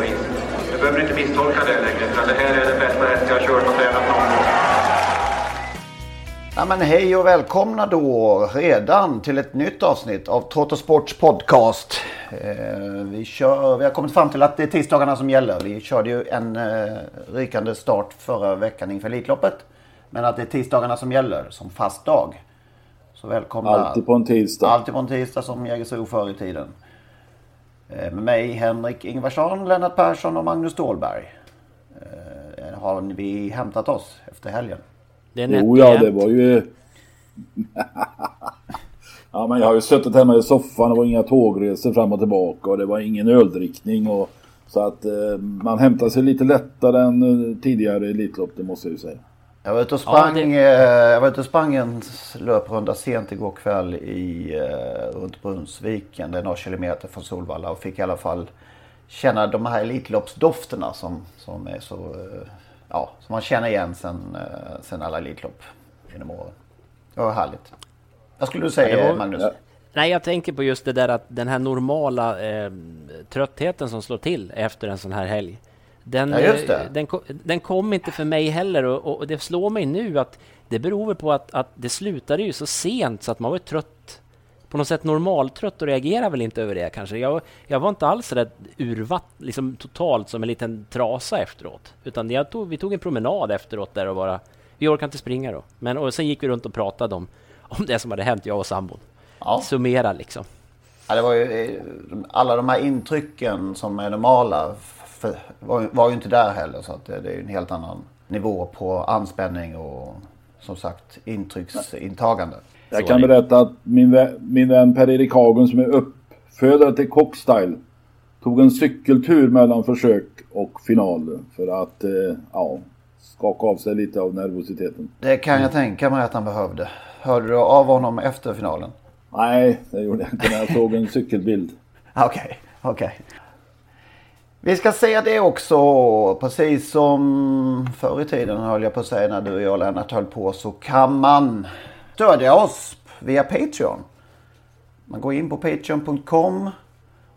vis. Du behöver inte misstolka det längre för det här är den bästa häst jag har kört och tränat någon gång. Ja, men hej och välkomna då redan till ett nytt avsnitt av Trottosports podcast. Eh, vi, kör, vi har kommit fram till att det är tisdagarna som gäller. Vi körde ju en eh, rykande start förra veckan inför Elitloppet. Men att det är tisdagarna som gäller som fast dag. Så välkomna. Alltid på en tisdag. Alltid på en tisdag som Jägersro förr i tiden. Eh, med mig Henrik Ingvarsson, Lennart Persson och Magnus Ståhlberg. Eh, har vi hämtat oss efter helgen? Det är Jo, ja, det var ju... ja, men jag har ju suttit hemma i soffan. Det var inga tågresor fram och tillbaka och det var ingen öldrickning. Och, så att eh, man hämtar sig lite lättare än eh, tidigare Elitlopp, det måste jag ju säga. Jag var ute och Ja, sprang, det- eh, jag var ute och sprang en löprunda sent igår kväll i, eh, runt Brunnsviken. Det är några kilometer från Solvalla och fick i alla fall känna de här Elitloppsdofterna som, som är så, eh, ja, som man känner igen sen, sen alla Elitlopp genom åren. Det var härligt. Vad skulle du säga Ja, var- Magnus? Ja. Nej, jag tänker på just det där att den här normala eh, tröttheten som slår till efter en sån här helg. Den, Ja, den, den kom inte för mig heller och, och det slår mig nu att det beror på att, att det slutade ju så sent så att man var trött på något sätt normaltrött och reagerar väl inte över det kanske. Jag, jag var inte alls där urvatt, liksom totalt som en liten trasa efteråt. Utan tog, vi tog en promenad efteråt där och bara, vi orkade inte springa då. Men och sen gick vi runt och pratade om, om det som hade hänt, jag och sambon. Ja. Summera liksom. Ja, det var ju, eh, alla de här intrycken som är normala för, var, var ju inte där heller. Så att det, det är en helt annan nivå på anspänning och som sagt intrycksintagande. Jag kan berätta att min, vä- min vän Per-Erik Hagen som är uppfödare till Cockstyle tog en cykeltur mellan försök och final för att eh, ja, skaka av sig lite av nervositeten. Det kan jag tänka mig att han behövde. Hörde du av honom efter finalen? Nej, det gjorde jag inte när jag såg en cykelbild. Okej, okej. Vi ska säga det också, precis som förr i tiden höll jag på att säga när du och jag Lennart höll på så kan man stödja oss via Patreon. Man går in på patreon.com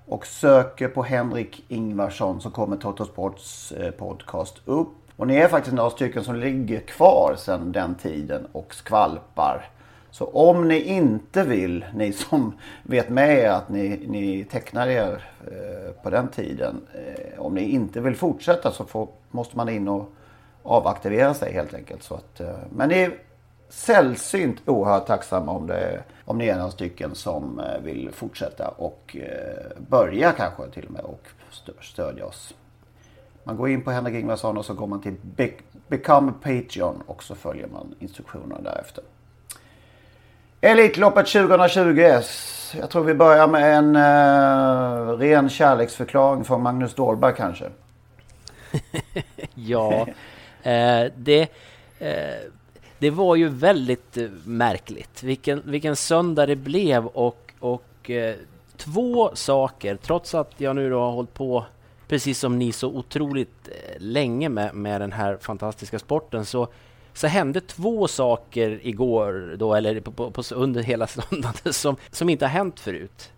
och söker på Henrik Ingvarsson så kommer Totosports Sports eh, podcast upp. Och ni är faktiskt några stycken som ligger kvar sedan den tiden och skvalpar. Så om ni inte vill, ni som vet med er att ni, ni tecknar er eh, på den tiden. Eh, om ni inte vill fortsätta så får, måste man in och avaktivera sig helt enkelt. Så att, eh, men ni är sällsynt oerhört tacksamma om, det, om ni är några stycken som eh, vill fortsätta och eh, börja kanske till och med och stö- stödja oss. Man går in på Henrik Ingvarsson och så går man till Be- Become a Patreon och så följer man instruktionerna därefter. Elitloppet 2020. Jag tror vi börjar med en uh, ren kärleksförklaring från Magnus Dahlberg kanske. Ja, eh, det, eh, det var ju väldigt eh, märkligt vilken, vilken söndag det blev och, och eh, två saker, trots att jag nu då har hållit på precis som ni så otroligt eh, länge med, med den här fantastiska sporten så, så hände två saker igår då, eller på, på, på, under hela söndagen som, som inte har hänt förut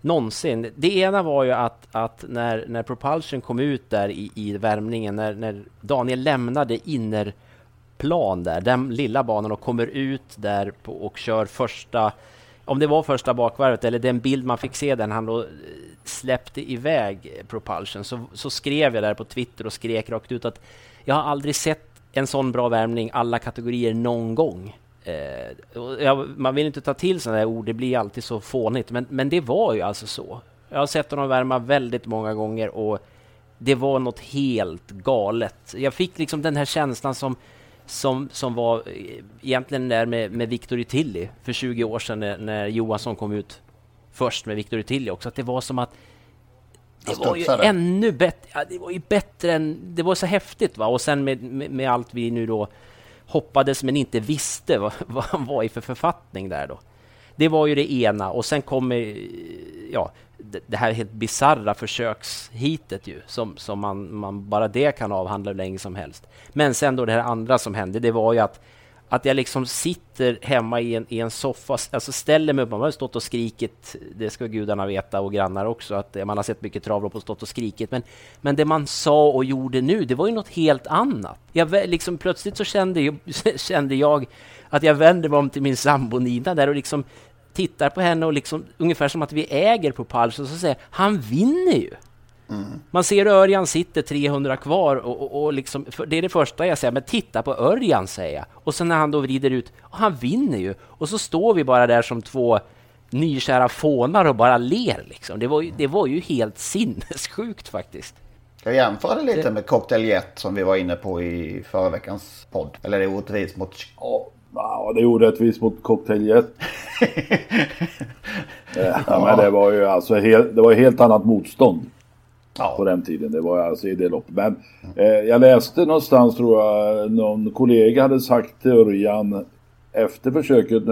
någonsin. Det ena var ju att, att när, när Propulsion kom ut där i, i värmningen, när, när Daniel lämnade innerplan där, den lilla banan och kommer ut där på, och kör första om det var första bakvarvet eller den bild man fick se där han då eh, släppte iväg Propulsion så, så skrev jag där på Twitter och skrek rakt ut att jag har aldrig sett en sån bra värmning alla kategorier någon gång. Eh, jag, man vill inte ta till sådana där ord, det blir alltid så fånigt, men, men det var ju alltså så. Jag har sett honom värma väldigt många gånger och det var något helt galet. Jag fick liksom den här känslan som, som, som var egentligen där med, med Victor Tilly för 20 år sedan när, när Johansson kom ut först med Victor Tilly också. Att det var som att det var ju ännu bättre. Ja, det var ju bättre än... Det var så häftigt va. Och sen med, med, med allt vi nu då hoppades men inte visste vad, vad han var i för författning där då. Det var ju det ena och sen kommer ja, det här helt bizarra försökshitet ju som, som man, man bara det kan avhandla hur länge som helst. Men sen då det här andra som hände, det var ju att att jag liksom sitter hemma i en, i en soffa, alltså ställer mig upp, man har stått och skrikit, det ska gudarna veta och grannar också, att man har sett mycket travlopp och stått och skrikit, men, men det man sa och gjorde nu, det var ju något helt annat. Jag, liksom, plötsligt så kände jag, kände jag att jag vänder mig om till min sambo Nina där och liksom tittar på henne och liksom, ungefär som att vi äger på Pulse och så säger han vinner ju. Mm. Man ser Örjan sitter 300 kvar och, och, och liksom, det är det första jag säger, men titta på Örjan säger jag. Och sen när han då vrider ut, och han vinner ju. Och så står vi bara där som två nykära fånar och bara ler liksom. Det var ju, det var ju helt sinnessjukt faktiskt. Jag jämförde lite med Cocktail Jet som vi var inne på i förra veckans podd. Eller det är orättvist mot... Ja, det är orättvist mot Cocktail Jet. ja, men det var ju alltså helt, det var helt annat motstånd ja. på den tiden. Det var alltså i det loppet. Men eh, jag läste någonstans tror jag någon kollega hade sagt till Örjan efter försöket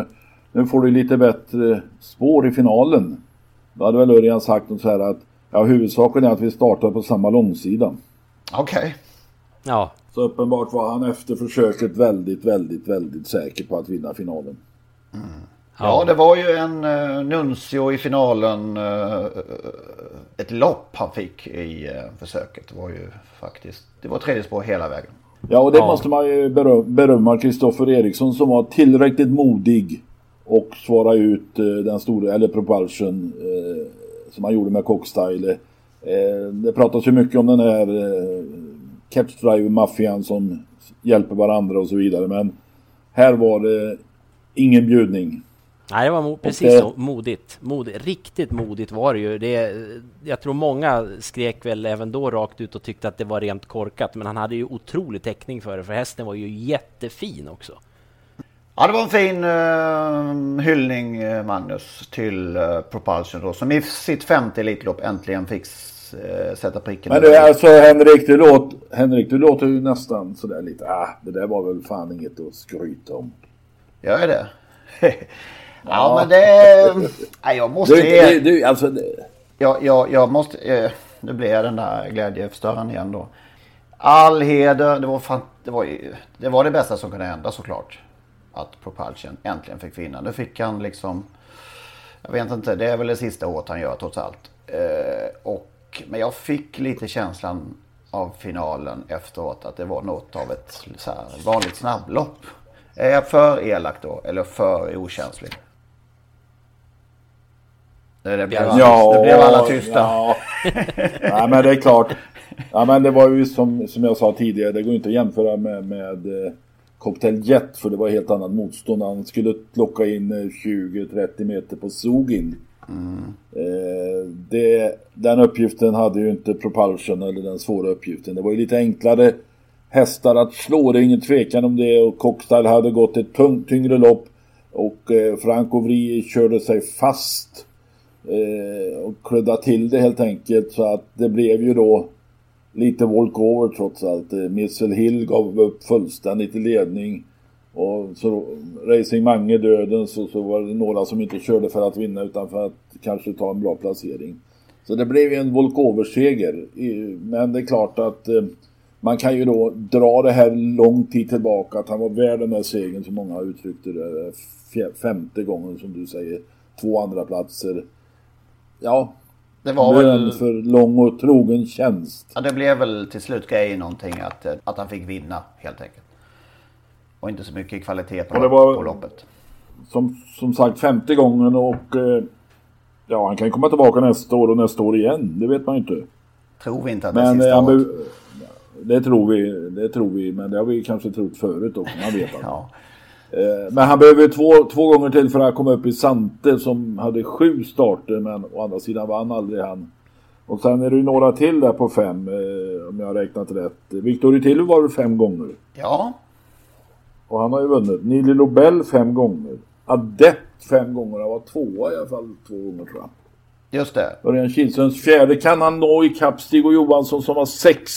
nu får du lite bättre spår i finalen. Då hade väl Örjan sagt något så här att ja, huvudsaken är att vi startar på samma långsida. Okej. Okay. Ja. Så uppenbart var han efter försöket väldigt, väldigt, väldigt säker på att vinna finalen. Mm. Ja, det var ju en uh, Nuncio i finalen. Uh, ett lopp han fick i uh, försöket. Det var ju faktiskt, det var tredje spår hela vägen. Ja, och det ja. måste man ju berömma Kristoffer Eriksson som var tillräckligt modig och svara ut uh, den stora, eller propulsion som han gjorde med Cockstyle. det pratas ju mycket om den här catch drive-maffian som hjälper varandra och så vidare. Men här var det ingen bjudning. Nej, det var mo precis så modigt. modigt. Riktigt modigt var det ju. Det, jag tror många skrek väl även då rakt ut och tyckte att det var rent korkat. Men han hade ju otrolig täckning för det, för hästen var ju jättefin också. Ja, det var en fin uh, hyllning, eh, Magnus, till uh, Propulsion då, som i sitt femte Elitlopp äntligen fick uh, sätta pricken. Men du, alltså Henrik, du, låt, Henrik, du låter ju nästan sådär lite, ah, det där var väl fan inget att skryta om. Gör jag det? Ja, men det... Nej, jag måste... Du, du, du, alltså... Jag, jag, jag måste... Eh, nu blir jag den där glädjeförstöraren igen då. All heder. Det var, fan, det, var, det var det bästa som kunde hända såklart. Att Propulsion äntligen fick vinna. Nu fick han liksom... Jag vet inte, det är väl det sista året han gör trots allt. Eh, och, men jag fick lite känslan av finalen efteråt att det var något av ett så här, vanligt snabblopp. Är jag för elak då? Eller för okänslig? Det blev, alla, ja, det blev alla tysta. Ja. Nej men det är klart. Ja, men det var ju som, som jag sa tidigare, det går inte att jämföra med, med eh, Cocktail Jet för det var helt annat motstånd. Han skulle plocka in 20-30 eh, meter på Sogin. Mm. Eh, det, den uppgiften hade ju inte Propulsion eller den svåra uppgiften. Det var ju lite enklare hästar att slå, det är ingen tvekan om det. Och Cockstyle hade gått ett tungt, tyngre lopp. Och eh, Franco Vri körde sig fast eh, Eh, och kludda till det helt enkelt. Så att det blev ju då lite walkover trots allt. Eh, Missel Hill gav upp fullständigt i ledning. Och så Racing Mange döden så, så var det några som inte körde för att vinna utan för att kanske ta en bra placering. Så det blev ju en walkover-seger. Men det är klart att eh, man kan ju då dra det här lång tid tillbaka att han var värd den här segern som många har uttryckt det. Femte gången som du säger. Två andra platser ja, det var lön väl... för lång och trogen tjänst. Ja, det blev väl till slut grejen någonting att, att han fick vinna helt enkelt. Och inte så mycket kvalitet på, det var- på loppet. Som, som sagt femte gången och eh, ja, han kan ju komma tillbaka nästa år och nästa år igen. Det vet man ju inte. Tror vi inte att det är Men sista eh, året. det tror vi, det tror vi, men det har vi kanske trott förut också. Man vet. Ja. Eh, Men han behöver två, två gånger till för att komma upp i Sante som hade sju starter men å andra sidan vann aldrig han. Och sen är det ju några till där på fem eh, om jag har räknat rätt. Victor Tilly var väl fem gånger. ja, Och han har ju vunnit. Nili Lobel fem gånger. Adept fem gånger. Han var tvåa i alla fall två gånger tror jag. just det. Örjan Kihlströms fjärde. Kan han nå ikapp Stig och Johansson som har sex?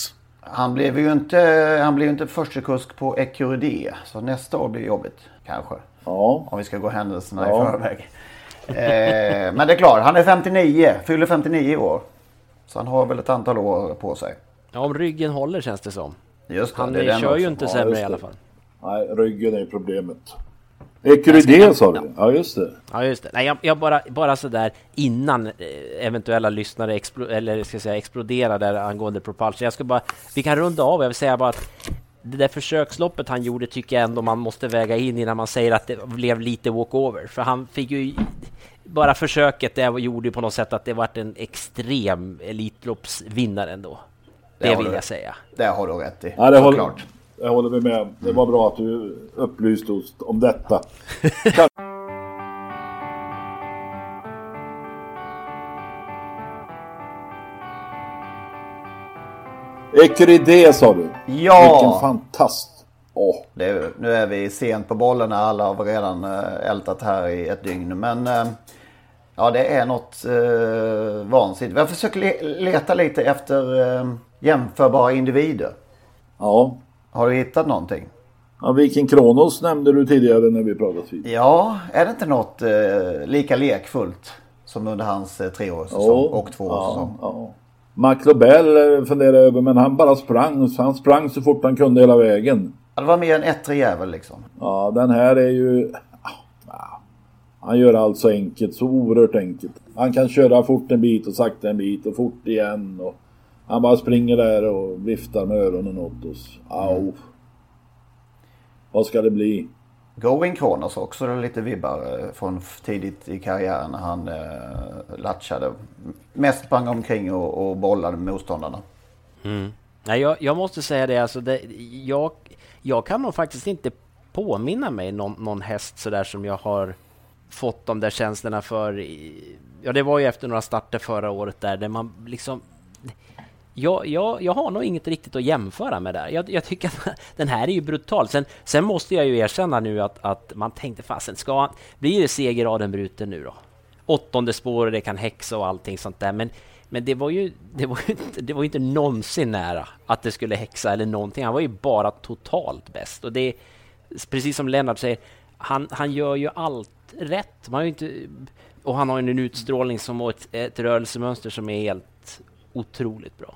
Han blev ju inte, han blev inte första kusk på Ecuride. Så nästa år blir jobbigt. Kanske. Ja. Om vi ska gå händelserna Ja. i förväg. Eh, men det är klart, han är 59. Fyller 59 i år. Så han har väl ett antal år på sig. Ja, om ryggen håller känns det som. Just det, Han det är kör ju inte Ja, sämre just i alla fall. Nej, ryggen är problemet. Ecuride sa du? Ja, just det. Ja, just det. Nej, jag, jag bara, bara sådär innan eh, eventuella lyssnare explo, eller ska säga, exploderar där angående Propulsion. Jag ska bara, vi kan runda av. Jag vill säga bara att det där försöksloppet han gjorde tycker jag ändå man måste väga in innan man säger att det blev lite walkover. För han fick ju bara försöket det gjorde ju på något sätt att det vart en extrem Elitloppsvinnare ändå. Det Det vill du. jag säga. Det har du rätt i. Ja, det håller, Det håller vi med. Det var bra att du upplyste oss om detta. Ecuride sa du? Ja! Vilken fantast! Åh, Det är, nu är vi sent på bollen när alla har redan eh, ältat här i ett dygn. Men eh, ja, det är något eh, vansinnigt. Jag försöker le- leta lite efter eh, jämförbara individer. ja. Har du hittat någonting? ja. Viking Kronos nämnde du tidigare när vi pratade vid. Ja, är det inte något eh, lika lekfullt som under hans eh, treårssäsong och tvåårssäsong? Ja, ja. Mac Lobel eh, funderar jag över, men han bara sprang. Han sprang så fort han kunde hela vägen. Ja, det var mer en ettrig jävel liksom. Ja, den här är ju... Han gör allt så enkelt, så oerhört enkelt. Han kan köra fort en bit och sakta en bit och fort igen. Och han bara springer där och viftar med öronen åt oss. Au. Vad ska det bli? Going Kronos också, det är lite vibbar eh, från tidigt i karriären när han eh, latchade. Mest sprang omkring och, och bollade med motståndarna. Nej, jag, jag måste säga det, alltså det, jag, jag kan nog faktiskt inte påminna mig någon, någon häst sådär som jag har fått de där känslorna för. i- Ja, det var ju efter några starter förra året där, där man liksom... Jag, jag, jag har nog inget riktigt att jämföra med där. Jag, jag tycker att den här är ju brutal. Sen, sen måste jag ju erkänna nu att, att man tänkte fasen, ska han, blir det segerraden bruten nu då? Åttonde spår, det kan häxa och allting sånt där. Men, men det var ju, det var ju, inte, det var inte någonsin nära att det skulle häxa eller någonting. Han var ju bara totalt bäst. Och det är precis som Lennart säger, han, han gör ju allt rätt. Man har ju inte, och han har ju en utstrålning som och ett, ett rörelsemönster som är helt otroligt bra.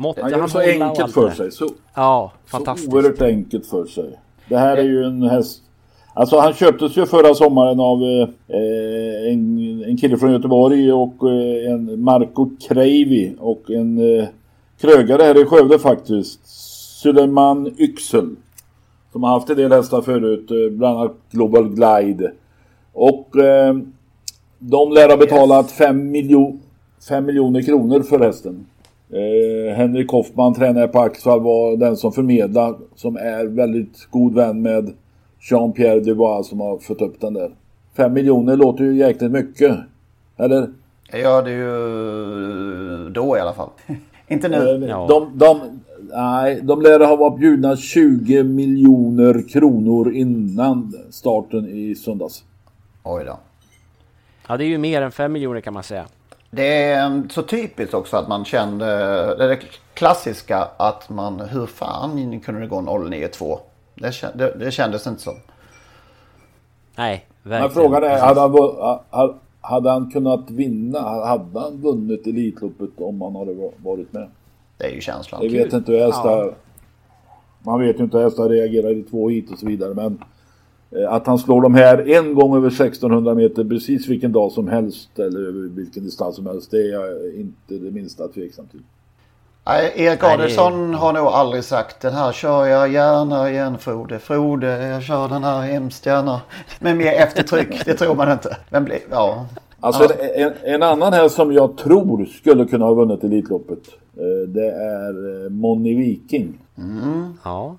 Måtte Han gör så enkelt för det sig. Så, Ja, så fantastiskt. oerhört enkelt för sig. Det här är ju en häst. Alltså han köptes ju förra sommaren av eh, en, en kille från Göteborg och eh, en Marco Kreivi och en eh, krögare här i Skövde faktiskt. Suleiman Yxel. Som har haft en del hästar förut, eh, bland annat Global Glide. Och eh, de lär ha betalat 5 miljo- fem miljoner kronor för hästen. Eh, Henrik Hoffman, tränare på Axvall, var den som förmedlar, som är väldigt god vän med Jean-Pierre Dubois som har fått upp den där. 5 miljoner låter ju jäkligt mycket. Eller? Gör det ju då i alla fall. Inte nu. Eh, Ja. De, de, nej, de lär ha varit bjudna 20 miljoner kronor innan starten i söndags. Oj då. Ja, det är ju mer än fem miljoner kan man säga. Det är så typiskt också att man kände, det är det klassiska att man, hur fan kunde det gå 092? Det, kän- det, det kändes inte så. Nej, Men verkligen. frågan är, hade han, hade, han kunnat vinna? Hade han vunnit Elitloppet om han hade va- varit med? Det är ju känslan. Jag vet inte hur hästar... Man vet ju inte hur hästar reagerar i två hit och så vidare men... eh, Att han slår de här en gång över 1600 meter precis vilken dag som helst eller vilken distans som helst det är jag inte det minsta tveksam till. Nej, Erik Nej, det- Adielsson har nog aldrig sagt den här kör jag gärna igen Frode. Frode, jag kör den här hemskt gärna. Med mer eftertryck, det tror man inte. Men bli, ja. Alltså Ja. en, en annan här som jag tror skulle kunna ha vunnit Elitloppet. eh, Det är eh, Moni Viking. Ja.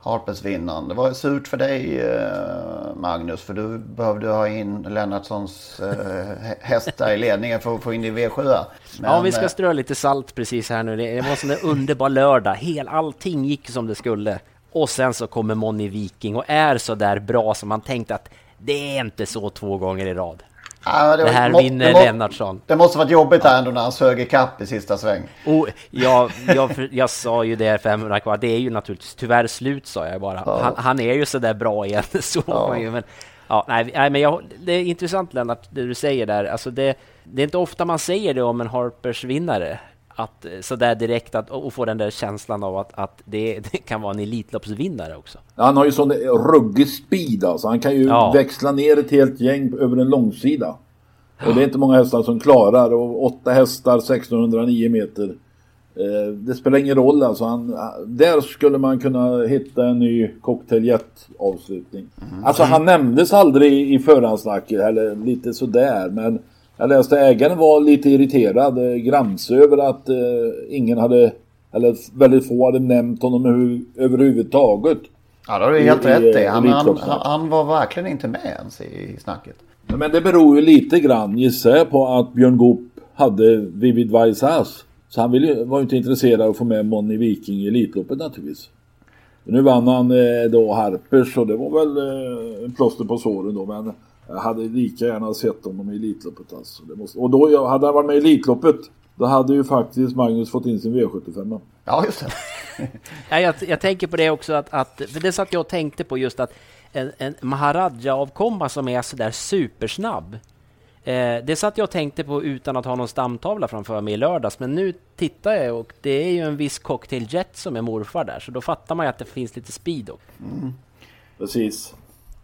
Harpers-vinnaren. Det var surt för dig eh, Magnus. För du behövde ha in Lennartssons eh, hästar i ledningen för att få in i V7. Men, ja, vi ska eh, strö lite salt precis här nu. Det var en sån där underbar lördag. Hel, allting gick som det skulle. Och sen så kommer Moni Viking och är så där bra som man tänkte att det är inte så två gånger i rad. Ja, Det här må- vinner må- Lennartsson. Det måste varit jobbigt här ändå när han sög ikapp i sista sväng. Och jag, jag, jag sa ju det 500 kvar, det är ju naturligtvis tyvärr slut sa jag bara. Ja. Han, han är ju så där bra igen, så Ja. man ju. Men, ja, nej, nej, men jag, det är intressant Lennart, det du säger där. Alltså det, det är inte ofta man säger det om en Harpers vinnare. Att eh, så där direkt att, och få den där känslan av att, att det, det kan vara en Elitloppsvinnare också. Han har ju sån ruggig speed alltså. Han kan ju Ja. växla ner ett helt gäng över en långsida. Och det är inte många hästar som klarar. Och åtta hästar 1609 meter. Eh, det spelar ingen roll alltså. Han, där skulle man kunna hitta en ny cocktailjet avslutning. Alltså han nämndes aldrig i förhandsnacket. Eller lite sådär. Men jag läste ägaren var lite irriterad. Eh, grams över att eh, ingen hade. Eller väldigt få hade nämnt honom över, överhuvudtaget. Ja, det har du helt i, rätt i. eh, Han, han, han var verkligen inte med ens i snacket. Men det beror ju lite grann gissar jag på att Björn Goop hade Vivid Vaisas. Så han ville, var ju inte intresserad av att få med Moni Viking i Elitloppet naturligtvis. Nu vann han eh, då Harpers och det var väl eh, plåster på såren då. Men jag hade lika gärna sett honom i Elitloppet alltså. Det måste, och då jag- hade han varit med i Elitloppet då hade ju faktiskt Magnus fått in sin V75. Ja, just det. Ja, jag, jag tänker på det också, att, att, för det satt jag och tänkte på just att en, en Maharaja-avkomma som är sådär supersnabb. Eh, det satt jag och tänkte på utan att ha någon stamtavla framför mig i lördags, men nu tittar jag och det är ju en viss Cocktail Jet som är morfar där, så då fattar man ju att det finns lite speed också. Precis.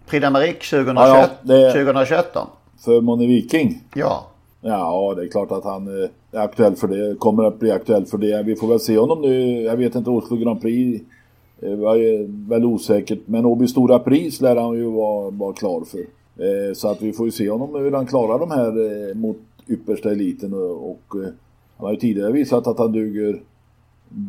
Prix d'Amérique 2021, Ja, ja, det- 2021 då? För Moni Viking. Ja. Ja, det är klart att han eh, är aktuell för det. Kommer att bli aktuell för det. Vi får väl se honom nu. Jag vet inte, Oslo Grand Prix eh, var väl osäkert. Men Åby Stora Pris lär han ju vara, vara klar för. Eh, Så att vi får ju se honom hur han klarar de här mot yppersta eliten. Och, han har ju tidigare visat att han duger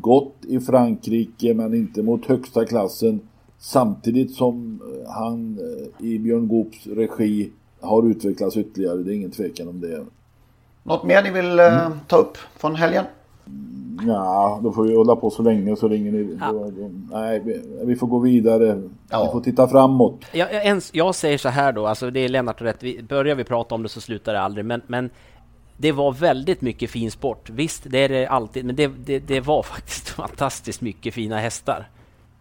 gott i Frankrike men inte mot högsta klassen. Samtidigt som eh, han eh, i Björn Goops regi har utvecklats ytterligare. Det är ingen tvekan om det. Något mer ni vill eh, ta upp från helgen? Ja, då får vi hålla på så länge så ringer ni. Då, då, nej, vi, vi får gå vidare. Vi får titta framåt. Jag, jag, ens, jag säger så här då, alltså det är Lennart rätt, vi, börjar vi prata om det så slutar det aldrig, men, men det var väldigt mycket fin sport. Visst, det är det alltid, men det, det, det var faktiskt fantastiskt mycket fina hästar.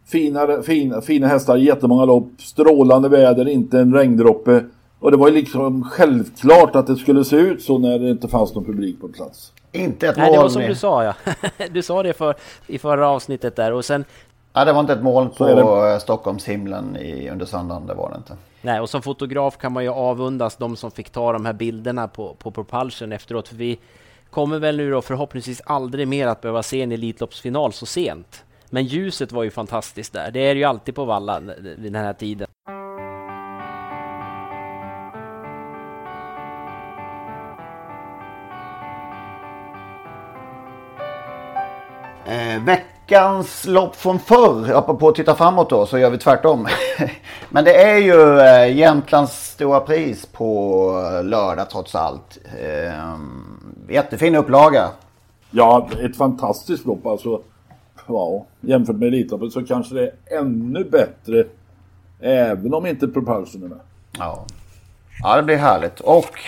Fina, fina, fina hästar, jättemånga lopp, strålande väder, inte en regndroppe. Och det var ju liksom självklart att det skulle se ut så när det inte fanns någon publik på plats. Inte ett Nej, det var moln som du sa ja. Du sa det för, i förra avsnittet där och sen Nej, det var inte ett moln på eh, Stockholmshimlen i, under söndagen. Det var det inte. Nej, och som fotograf kan man ju avundas de som fick ta de här bilderna på, på Propulsion efteråt. För vi kommer väl nu då förhoppningsvis aldrig mer att behöva se en Elitloppsfinal så sent. Men ljuset var ju fantastiskt där. Det är det ju alltid på Valla vid den här tiden. Eh, veckans lopp från förr, apropå att titta framåt då, så gör vi tvärtom. Men det är ju eh, Jämtlands stora pris på eh, lördag trots allt. Eh, jättefin upplaga. Ja, ett fantastiskt lopp alltså. Ja, jämfört med Elitloppet så kanske det är ännu bättre. Även om inte Propulsion är med. Ja. ja, det blir härligt. Och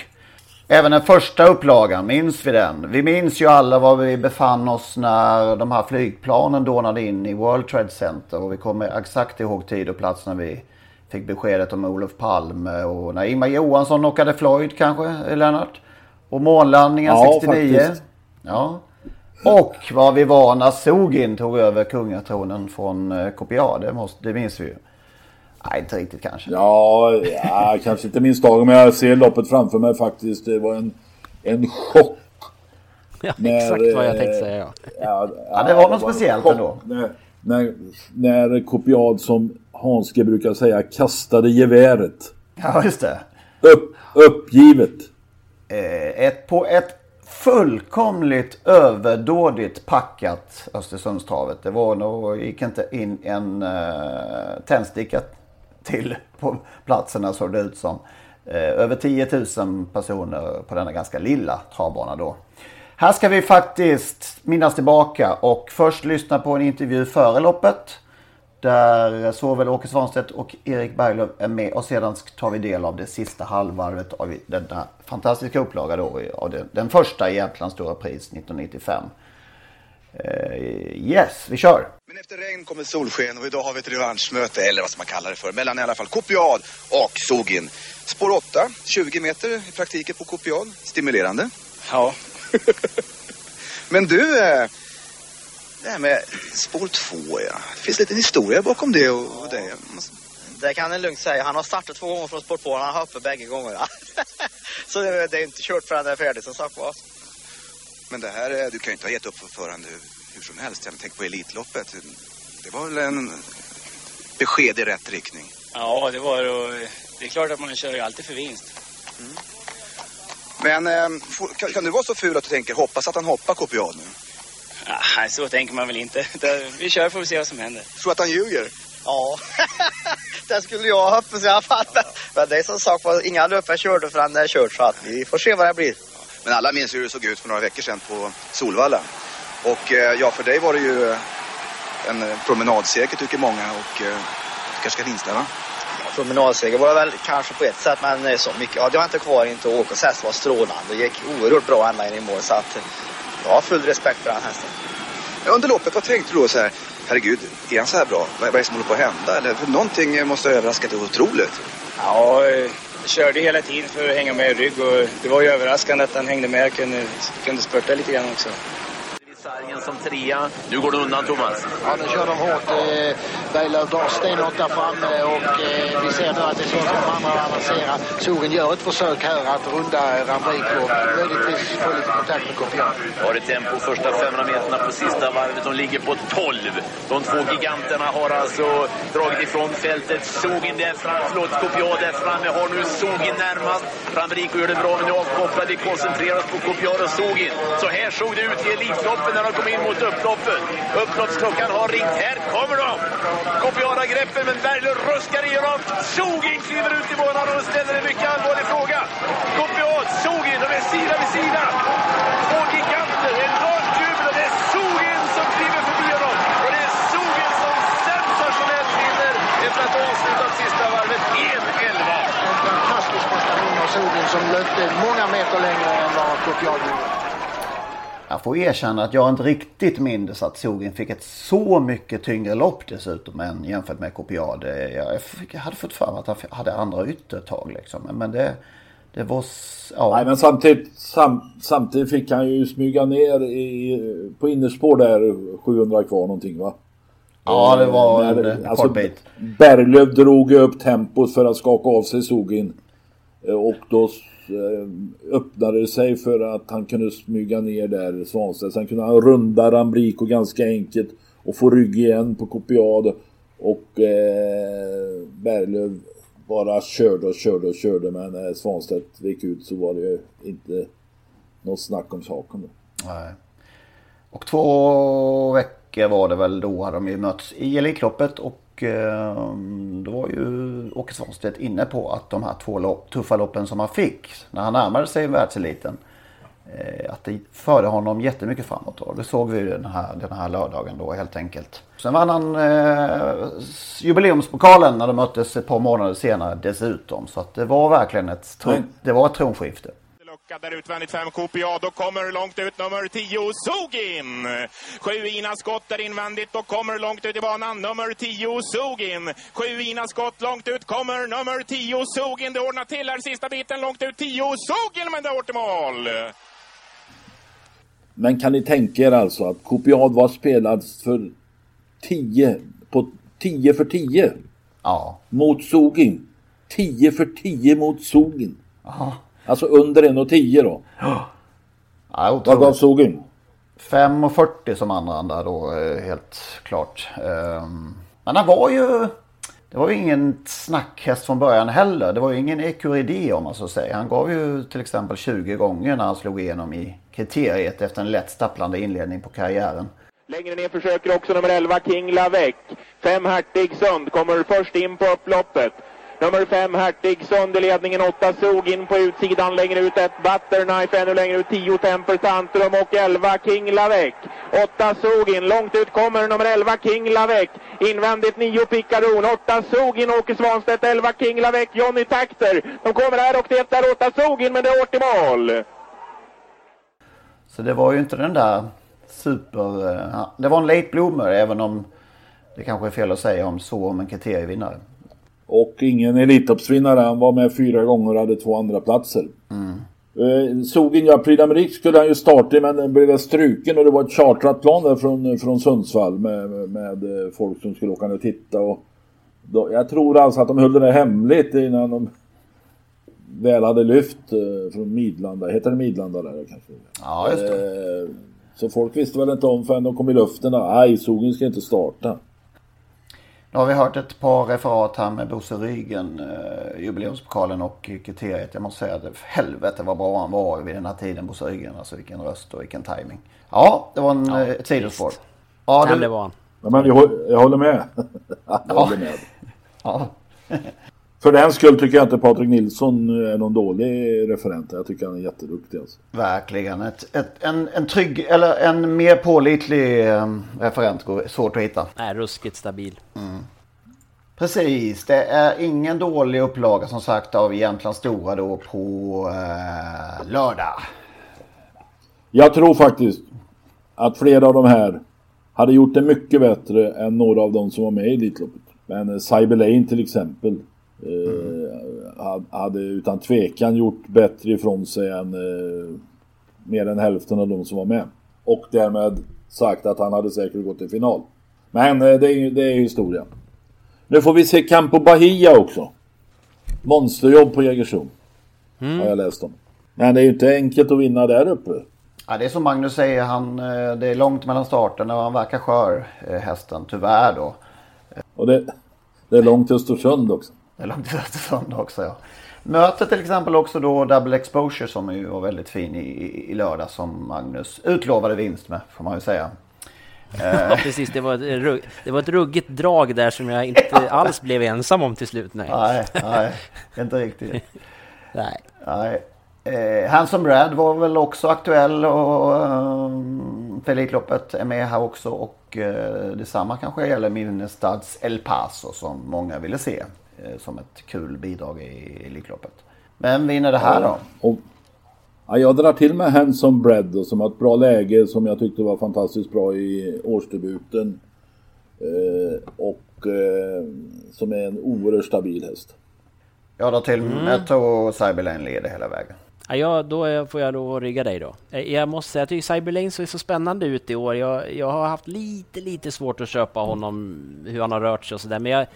även den första upplagan, minns vi den? Vi minns ju alla var vi befann oss när de här flygplanen dånade in i World Trade Center. Och vi kommer exakt ihåg tid och plats när vi fick beskedet om Olof Palme och när Ingmar Johansson knockade Floyd kanske, Lennart? Och månlandningen Ja, 69. faktiskt. Ja. Och vad vi var när Sogin tog över kungatronen från eh, Kopiar. Det, måste, det minns vi ju. Nej, inte riktigt kanske. Ja, ja kanske inte minst dagen men jag ser loppet framför mig faktiskt. Det var en, en chock. Ja, exakt vad jag tänkte säga. Ja, ja, ja det var något speciellt ändå. När, när, när Kopiad som Hanske brukar säga kastade geväret. Ja, just det. Upp, uppgivet. Eh, ett, på ett fullkomligt överdådigt packat Östersundstravet. Det var nog, gick inte in en uh, tändsticka till på platserna såg det ut som. Uh, över 10 000 personer på denna ganska lilla travbana då. Här ska vi faktiskt minnas tillbaka och först lyssna på en intervju före loppet. Där såväl Åke Svanstedt och Erik Berglöf är med och sedan tar vi del av det sista halvvarvet av denna fantastiska upplaga då av den, den första Jämtlands Stora Pris 1995. Uh, yes, vi kör! Men efter regn kommer solsken och idag har vi ett revanschmöte, eller vad ska man kalla det för, mellan i alla fall Kopiad och Sogin. Spår 8, 20 meter i praktiken på Kopiad. Stimulerande. Ja. Men du, eh, det här med spår 2 ja. Det finns lite historia bakom det och, och det. Det kan jag lugnt säga. Han har startat två gånger från spår 2 han har hoppat bägge gångerna. Så det, det, är inte kört förrän det är färdigt som sagt var. Men det här, du kan ju inte ha gett upp för förhand hur, hur som helst. Jag tänk på Elitloppet. Det var väl en besked i rätt riktning? Ja, det var det. Det är klart att man kör ju alltid för vinst. Mm. Men eh, kan, kan, du vara så ful att du tänker hoppas att han hoppar kopiad nu? Nej, så tänker man väl inte. Vi kör får vi se vad som händer. Tror att han ljuger? Ja, det skulle jag hoppas i alla fall. Men det är som sagt var, inga löpare körde förrän det är kört så att vi får se vad det blir. Men alla minns hur det såg ut för några veckor sedan på Solvalla. Och eh, ja, för dig var det ju en promenadseger tycker många och eh, kanske ska vinna va? promenadseger var det väl kanske på ett sätt, men så mycket ja, det var inte kvar inte. Åkers häst var strålande. Det gick oerhört bra ända in i mål. Så att jag har full respekt för den hästen. Under loppet, vad tänkte du då så här? Herregud, är han så här bra? Vad är det som håller på att hända? Eller för någonting måste ha överraskat dig otroligt. Ja, jag körde hela tiden för att hänga med i rygg och det var ju överraskande att han hängde med. Kunde, kunde spurta lite grann också. Sargen som trea. Nu går det undan Thomas. Ja, nu kör de hårt. Eh, Berglöf drar stenhårt där framme och eh, vi ser nu att det är svårt för de andra att avancera. Sogen gör ett försök här att runda Ramrik och möjligtvis få lite kontakt med Kopian. Har ett tempo första 500 meterna på sista varvet. De ligger på 12. De två giganterna har alltså dragit ifrån fältet. Sogin där fram, förlåt, Kopiad där framme har nu Sogin närmast. Ramriko gör det bra men nu avkopplad. Vi koncentrerar oss på Kopiad och Sogin. Så här såg det ut i Elitloppet när de kom in mot upploppet. Upploppsklockan har ringt. Här kommer de! Kopiada greppen, men Berglund ruskar i honom. Sogin kliver ut i banan och ställer en mycket allvarlig fråga. Kopiat, Sogin, de är sida vid sida. Två giganter, enormt jubel och det är Sogin som kliver förbi honom. Och det är Sogin som sensationellt vinner efter att ha avslutat sista varvet 1.11. En fantastisk prestation av Sogin som löpte många meter längre än vad Kopiad gjorde. Jag får erkänna att jag inte riktigt minns att Sogin fick ett så mycket tyngre lopp dessutom än jämfört med Kopiad. Jag hade fått för mig att han hade andra yttertag liksom. Men det, det var... Ja. Nej men samtidigt, sam, samtidigt fick han ju smyga ner i, på innerspår där 700 kvar någonting va? Ja det var en När, alltså, bit. Berglöf drog upp tempot för att skaka av sig Sogin. Och då Eh, öppnade det sig för att han kunde smyga ner där Svanstedt. Sen kunde han runda Rambrico ganska enkelt och få rygg igen på Kopiad. Och eh, Berglöf bara körde och körde och körde men när Svanstedt gick ut så var det inte något snack om saken. Då. Nej. Och två veckor var det väl då hade de ju mötts i Elitloppet och och eh, då var ju Åke Svanstedt inne på att de här två lopp, tuffa loppen som han fick när han närmade sig världseliten. Eh, att det förde honom jättemycket framåt. Och det såg vi den här, den här lördagen då helt enkelt. Sen vann han eh, jubileumspokalen när de möttes ett par månader senare dessutom. Så att det var verkligen ett, det var ett tronskifte där utvändigt fem Kopiad och kommer långt ut nummer 10 Sogin. Sju Ina skott där invändigt och kommer långt ut i banan nummer 10 Sogin. Sju Ina skott långt ut kommer nummer 10 Sogin. Det ordnar till här sista biten långt ut 10 Sogin men det är mål. Men kan ni tänka er alltså att Kopiad var spelad för 10 på 10 för 10? Ja. Mot Sogin. 10 för 10 mot Sogin. Ja. Alltså under 1,10 då. Ja. Vad gav Sogin? 5,40 som andra andra då eh, helt klart. Ehm, Men han var ju... Det var ju ingen snackhäst från början heller. Det var ju ingen Ecuridé om man så säger. Han gav ju till exempel 20 gånger när han slog igenom i kriteriet efter en lätt stapplande inledning på karriären. Längre ner försöker också nummer 11 King Lavec. Fem Hertig Sund kommer först in på upploppet. Nummer fem, Hertig sönder i ledningen, 8 Zug in på utsidan, längre ut ett Butterknife, ännu längre ut tio Temper Tantrum och 11 King Lavec. 8 Zug in, långt ut kommer nummer 11 King Lavec. Invändigt nio, Picaron, 8 Zug in, Åke Svanstedt, 11 King Lavec, Johnny Takter. De kommer här och det är 8 Zug in, men det är hårt i mål. Så det var ju inte den där super... Eh, det var en late bloomer även om det kanske är fel att säga om så om en kriterievinnare. Och ingen Elitloppsvinnare. Han var med fyra gånger och hade två andra platser. Mm. Eh, Sogin, ja, Prix d'Amérique skulle han ju starta i, men den blev struken och det var ett chartrat plan där från, från Sundsvall med, med, med eh, folk som skulle åka ner och titta. Och då, jag tror alltså att de höll det där hemligt innan de väl hade lyft eh, från Midlanda. Heter det Midlanda där kanske? Ja, just det. Eh, så folk visste väl inte om förrän de kom i luften. Nej, Sogin ska inte starta. Nu har vi hört ett par referat här med Bosse Rygen, eh, jubileumspokalen och kriteriet. Jag måste säga att helvete vad bra han var vid den här tiden, Bosse Rygen. Alltså vilken röst och vilken timing. Ja, det var en, eh, ett sidospår. Ja, Ja, det var han. Ja, men jag, jag håller med. jag håller med. Ja. För den skull tycker jag inte Patrik Nilsson är någon dålig referent. Jag tycker han är jätteduktig alltså. Verkligen. Ett, ett, en, en trygg, eller en mer pålitlig eh, referent går svårt att hitta. Nej, ruskigt stabil. Precis, det är ingen dålig upplaga som sagt av Jämtlands Stora då på eh, lördag. Jag tror faktiskt att flera av de här hade gjort det mycket bättre än några av de som var med i Elitloppet. Men eh, Cyber Lane till exempel eh, hade- utan tvekan gjort bättre ifrån sig än eh, mer än hälften av de som var med. Och därmed sagt att han hade säkert gått till final. Men eh, det är, det är historia. Nu får vi se Campo Bahia också. Monsterjobb på Jägersro. Har jag läst om. Men det är ju inte enkelt att vinna där uppe. Ja, det är som Magnus säger, han, det är långt mellan starterna och han verkar skör, hästen, tyvärr då. Och det, det är långt till Östersund också. Det är långt till Östersund också ja. Möter till exempel också då Double Exposure som ju var väldigt fin i, i, i lördag som Magnus utlovade vinst med får man ju säga. Ja, precis. Det var, ett, det var ett ruggigt drag där som jag inte alls blev ensam om till slut. Nej, Nej, nej, inte riktigt. nej. Nej. Eh, Handsome Brad var väl också aktuell och eh, för Elitloppet är med här också och eh, detsamma kanske gäller Minnestads El Paso som många ville se eh, som ett kul bidrag i Elitloppet. Vem vinner det här då? Och, ja, jag drar till med Hanson Bread och som har ett bra läge som jag tyckte var fantastiskt bra i årsdebuten. Eh, och eh, som är en oerhört stabil häst. Jag drar till Mm. med och Cyberlane leder hela vägen. Ja, ja, då får jag lov att rygga dig då. Eh, Jag måste säga, jag tycker Cyberlane ser så spännande ut i år. Jag, jag har haft lite, lite svårt att köpa honom, hur han har rört sig och sådär. Men jag,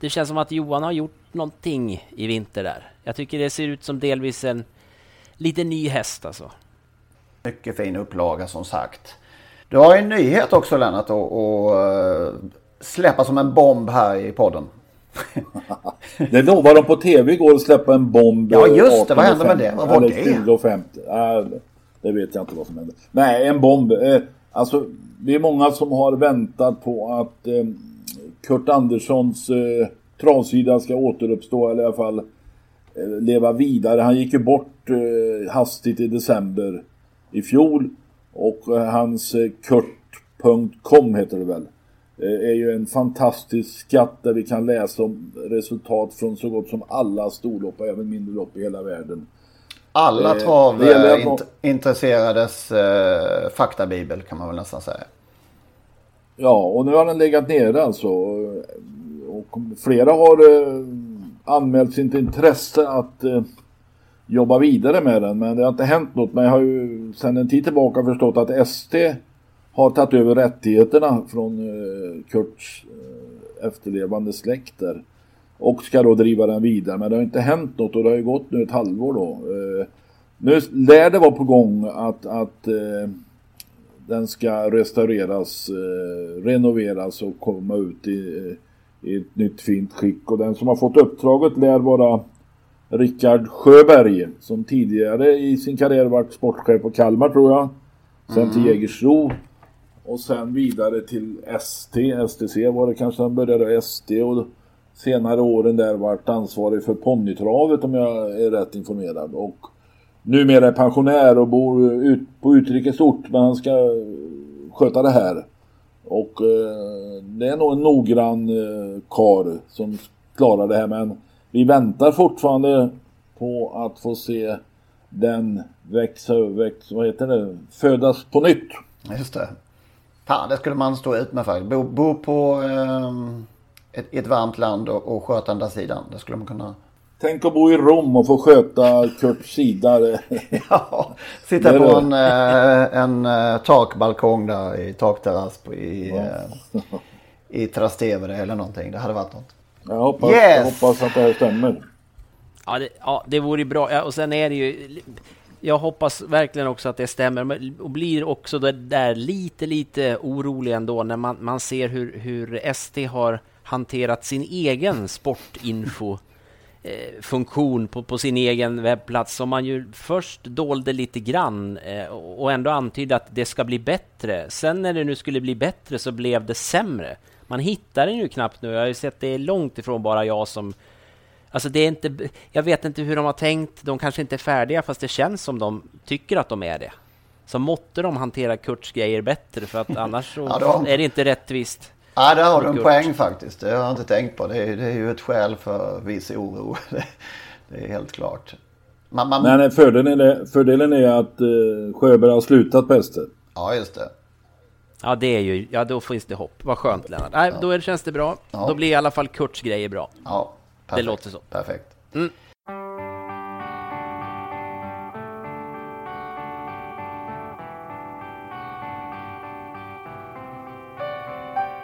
det känns som att Johan har gjort någonting i vinter där. Jag tycker det ser ut som delvis en lite ny häst alltså. Mycket fin upplaga som sagt. Du har en nyhet också Lennart att eh, släppa som en bomb här i podden. Det lovade de på tv igår att släppa en bomb. Ja, just det. Vad 18.50, hände med det? Vad var det? 20.50. Ja, det vet jag inte vad som hände. Nej, en bomb. Eh, alltså, det är många som har väntat på att eh, Kurt Anderssons eh, travsida ska återuppstå, eller i alla fall eh, leva vidare. Han gick ju bort eh, hastigt i december i fjol. Och eh, hans eh, Kurt.com heter det väl. eh, Är ju en fantastisk skatt där vi kan läsa om resultat från så gott som alla storlopp och även mindre lopp i hela världen. Alla Eh, trav det gäller eh, int- intresserades eh, faktabibel kan man väl nästan säga. Ja, och nu har den legat nere alltså. Och flera har eh, anmält sitt intresse att eh, jobba vidare med den. Men det har inte hänt något. Men jag har ju sedan en tid tillbaka förstått att ST har tagit över rättigheterna från eh, Kurts eh, efterlevande släkter. Och ska då driva den vidare. Men det har inte hänt något och det har ju gått nu ett halvår då. Eh, Nu lär det vara på gång att, att eh, den ska restaureras, eh, renoveras och komma ut i, i ett nytt fint skick. Och den som har fått uppdraget lär vara Rickard Sjöberg som tidigare i sin karriär varit sportchef på Kalmar tror jag. Sen Mm. till Jägersro. Och sen vidare till ST, STC var det kanske han började ST och senare åren där varit ansvarig för ponnytravet om jag är rätt informerad. Och numera är pensionär och bor ut på utrikesort men han ska eh, sköta det här. Och eh, det är nog en noggrann eh, kar som klarar det här men vi väntar fortfarande på att få se den växa, växa vad heter det, födas på nytt. Just det. Fan, det skulle man stå ut med faktiskt. Bo, bo på eh, ett, ett varmt land och, och sköta andra sidan. Det skulle man kunna... Tänk att bo i Rom och få sköta Kurt Sida. ja, Sitta Det på det. en, eh, en eh, takbalkong där i takterrass på, i, eh, i Trastevere eller någonting. Det hade varit något. Jag hoppas, Yes! jag hoppas att det här stämmer. Ja, det, ja, det vore bra. Ja, och sen är det ju... Jag hoppas verkligen också att det stämmer och blir också där, där lite, lite orolig ändå när man, man ser hur, hur SD har hanterat sin egen sportinfo funktion på, på sin egen webbplats som man ju först dolde lite grann eh, och ändå antydde att det ska bli bättre. Sen när det nu skulle bli bättre så blev det sämre. Man hittar den ju knappt nu. Jag har ju sett det är långt ifrån bara jag som Alltså det är inte, jag vet inte hur de har tänkt. De kanske inte är färdiga fast det känns som de tycker att de är det. Så måtte de hantera Kurts grejer bättre för att annars Ja, de- är det inte rättvist. Ja, där har du en poäng faktiskt. Det har jag inte tänkt på. Det är, det är ju ett skäl för viss oro. Det, det är helt klart. Man, man, Men eh, fördelen är, fördelen är att eh, Sjöberg har slutat på ST. Ja, just det. Ja, det är ju, ja då finns det hopp. Vad skönt Lennart. Nej, då är det, känns det bra. Ja. Då blir i alla fall Kurts grejer bra. Ja, det perfekt. låter så. Perfekt. Mm.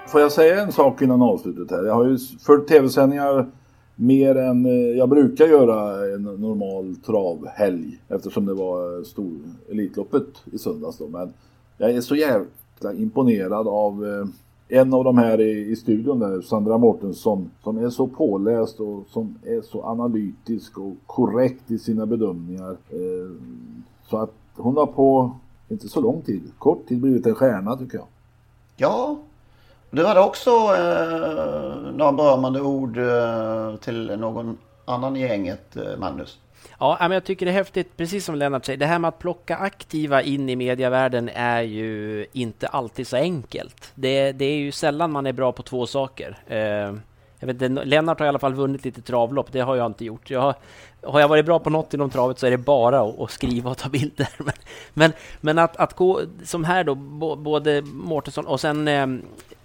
Får jag säga en sak innan avslutet här? Jag har ju följt tv-sändningar mer än eh, jag brukar göra en normal travhelg eftersom det var eh, stor Elitloppet i söndags då. Men jag är så jävla imponerad av eh, en av de här i, i studion där, Sandra Mårtensson, som är så påläst och som är så analytisk och korrekt i sina bedömningar. Så att hon har på, inte så lång tid, kort tid blivit en stjärna tycker jag. Ja, du hade också eh, några berömmande ord eh, till någon annan i gänget, eh, Magnus. Ja, men jag tycker det är häftigt, precis som Lennart säger. Det här med att plocka aktiva in i medievärlden är ju inte alltid så enkelt. Det, det är ju sällan man är bra på två saker. Eh, jag vet, inte, Lennart har i alla fall vunnit lite travlopp, det har jag inte gjort. Jag har, har jag varit bra på något inom travet så är det bara att, att skriva och ta bilder. Men, men, men att, att gå som här då, både Mårtensson och sen eh,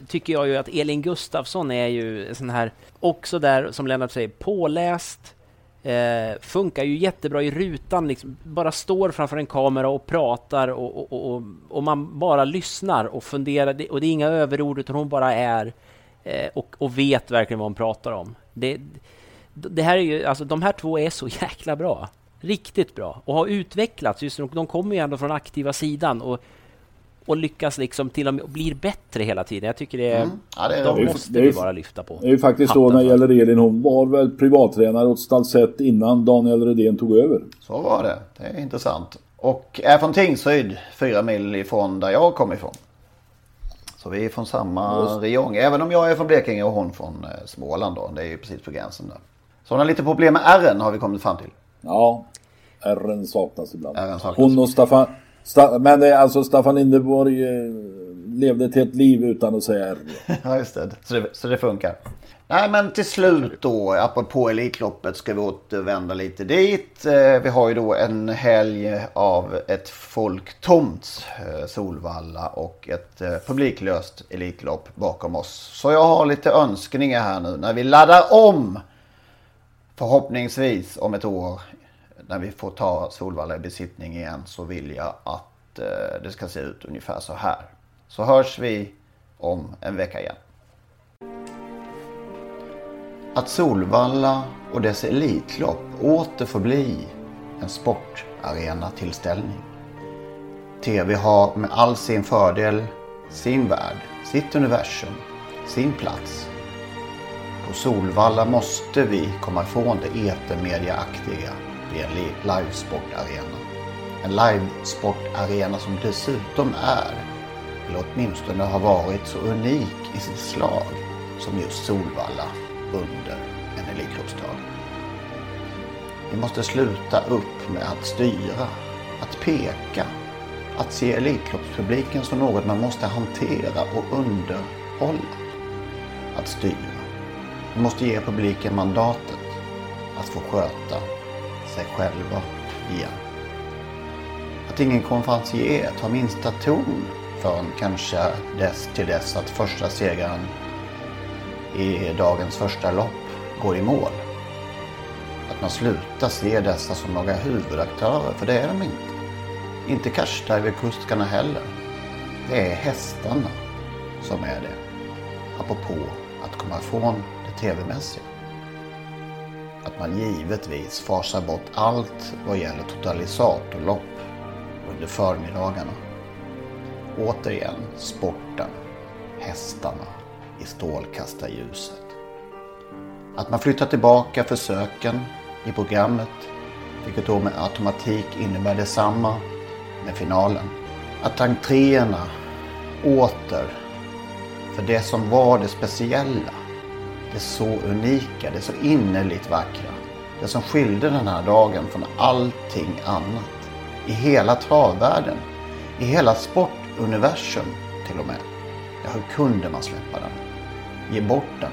tycker jag ju att Elin Gustafsson är ju en sån här, också där som Lennart säger, påläst, Eh, funkar ju jättebra i rutan, liksom. bara står framför en kamera och pratar och, och, och, och, och man bara lyssnar och funderar. Och det är inga överord utan hon bara är och, och vet verkligen vad hon pratar om. Det, det här är ju, alltså de här två är så jäkla bra. Riktigt bra. Och har utvecklats. Just, de, de kommer ju ändå från aktiva sidan och, och lyckas liksom till och med blir bättre hela tiden. Jag tycker det är, Mm. Ja, det är de roligt. måste Det är vi bara lyfta på. Det är ju faktiskt så när det gäller Elin. Hon var väl privattränare åt Stalsett innan Daniel Redén tog över. Så var det. Det är intressant. Och är från Tingsryd, fyra mil ifrån där jag kommer ifrån. Så vi är från samma Just. räjong. Även om jag är från Blekinge och hon från eh, Småland då. Det är ju precis på gränsen där. Så hon har lite problem med R'n har vi kommit fram till. Ja, R'n saknas ibland. R'n saknas. Hon och Staffan... Sta, men det är alltså Staffan Lindeborg eh, levde ett helt liv utan att säga R. Ja, just det. Så, det. så det funkar. Nej, men till slut då, apropå Elitloppet, ska vi återvända lite dit. Eh, Vi har ju då en helg av ett folktomt eh, Solvalla och ett eh, publiklöst Elitlopp bakom oss. Så jag har lite önskningar här nu när vi laddar om förhoppningsvis om ett år när vi får ta Solvalla i besittning igen så vill jag att det ska se ut ungefär så här. Så hörs vi om en vecka igen. Att Solvalla och dess Elitlopp åter får bli en sportarena-tillställning. TV har med all sin fördel sin värld, sitt universum, sin plats. På Solvalla måste vi komma ifrån det etermediaaktiga vid en livesportarena. En livesportarena som dessutom är, eller åtminstone har varit så unik i sitt slag som just Solvalla under en Elitloppsdag. Vi måste sluta upp med att styra, att peka, att se elitkroppspubliken som något man måste hantera och underhålla. Att styra. Vi måste ge publiken mandatet att få sköta sig själva igen. Att ingen konferencier tar minsta ton förrän kanske dess till dess att första segraren i dagens första lopp går i mål. Att man slutar se dessa som några huvudaktörer, för det är de inte. Inte Karsdriver-kuskarna heller. Det är hästarna som är det. Apropå att komma ifrån det tv-mässiga. Att man givetvis fasar bort allt vad gäller totalisatorlopp under förmiddagarna. Återigen sporten, hästarna i strålkastarljuset. Att man flyttar tillbaka försöken i programmet, vilket då med automatik innebär detsamma med finalen. Att entréerna åter, för det som var det speciella, det så unika, det så innerligt vackra, det som skilde den här dagen från allting annat. I hela travvärlden, i hela sportuniversum till och med. Ja, hur kunde man släppa den? Ge bort den?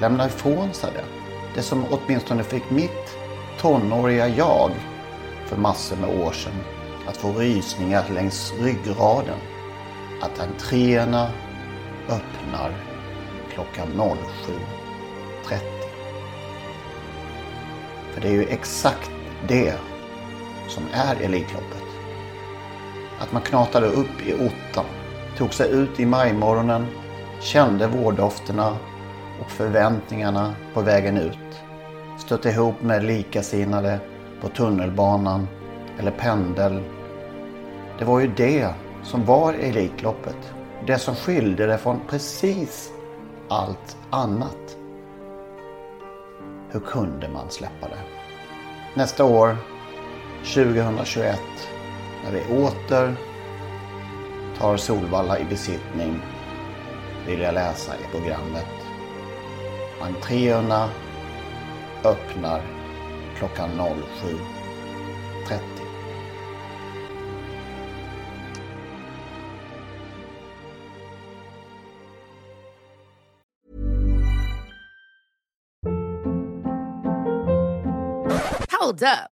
Lämna ifrån sig det. Det som åtminstone fick mitt tonåriga jag för massor med år sedan att få rysningar längs ryggraden. Att entréerna öppnar klockan 07.30. För det är ju exakt det som är Elitloppet. Att man knatade upp i ottan, tog sig ut i majmorgonen, kände vårdofterna och förväntningarna på vägen ut. Stötte ihop med likasinnade på tunnelbanan eller pendel. Det var ju det som var Elitloppet. Det som skilde det från precis allt annat. Hur kunde man släppa det? Nästa år, 2021, när vi åter tar Solvalla i besittning, vill jag läsa i programmet. Entréerna öppnar klockan 07.30. Hold up.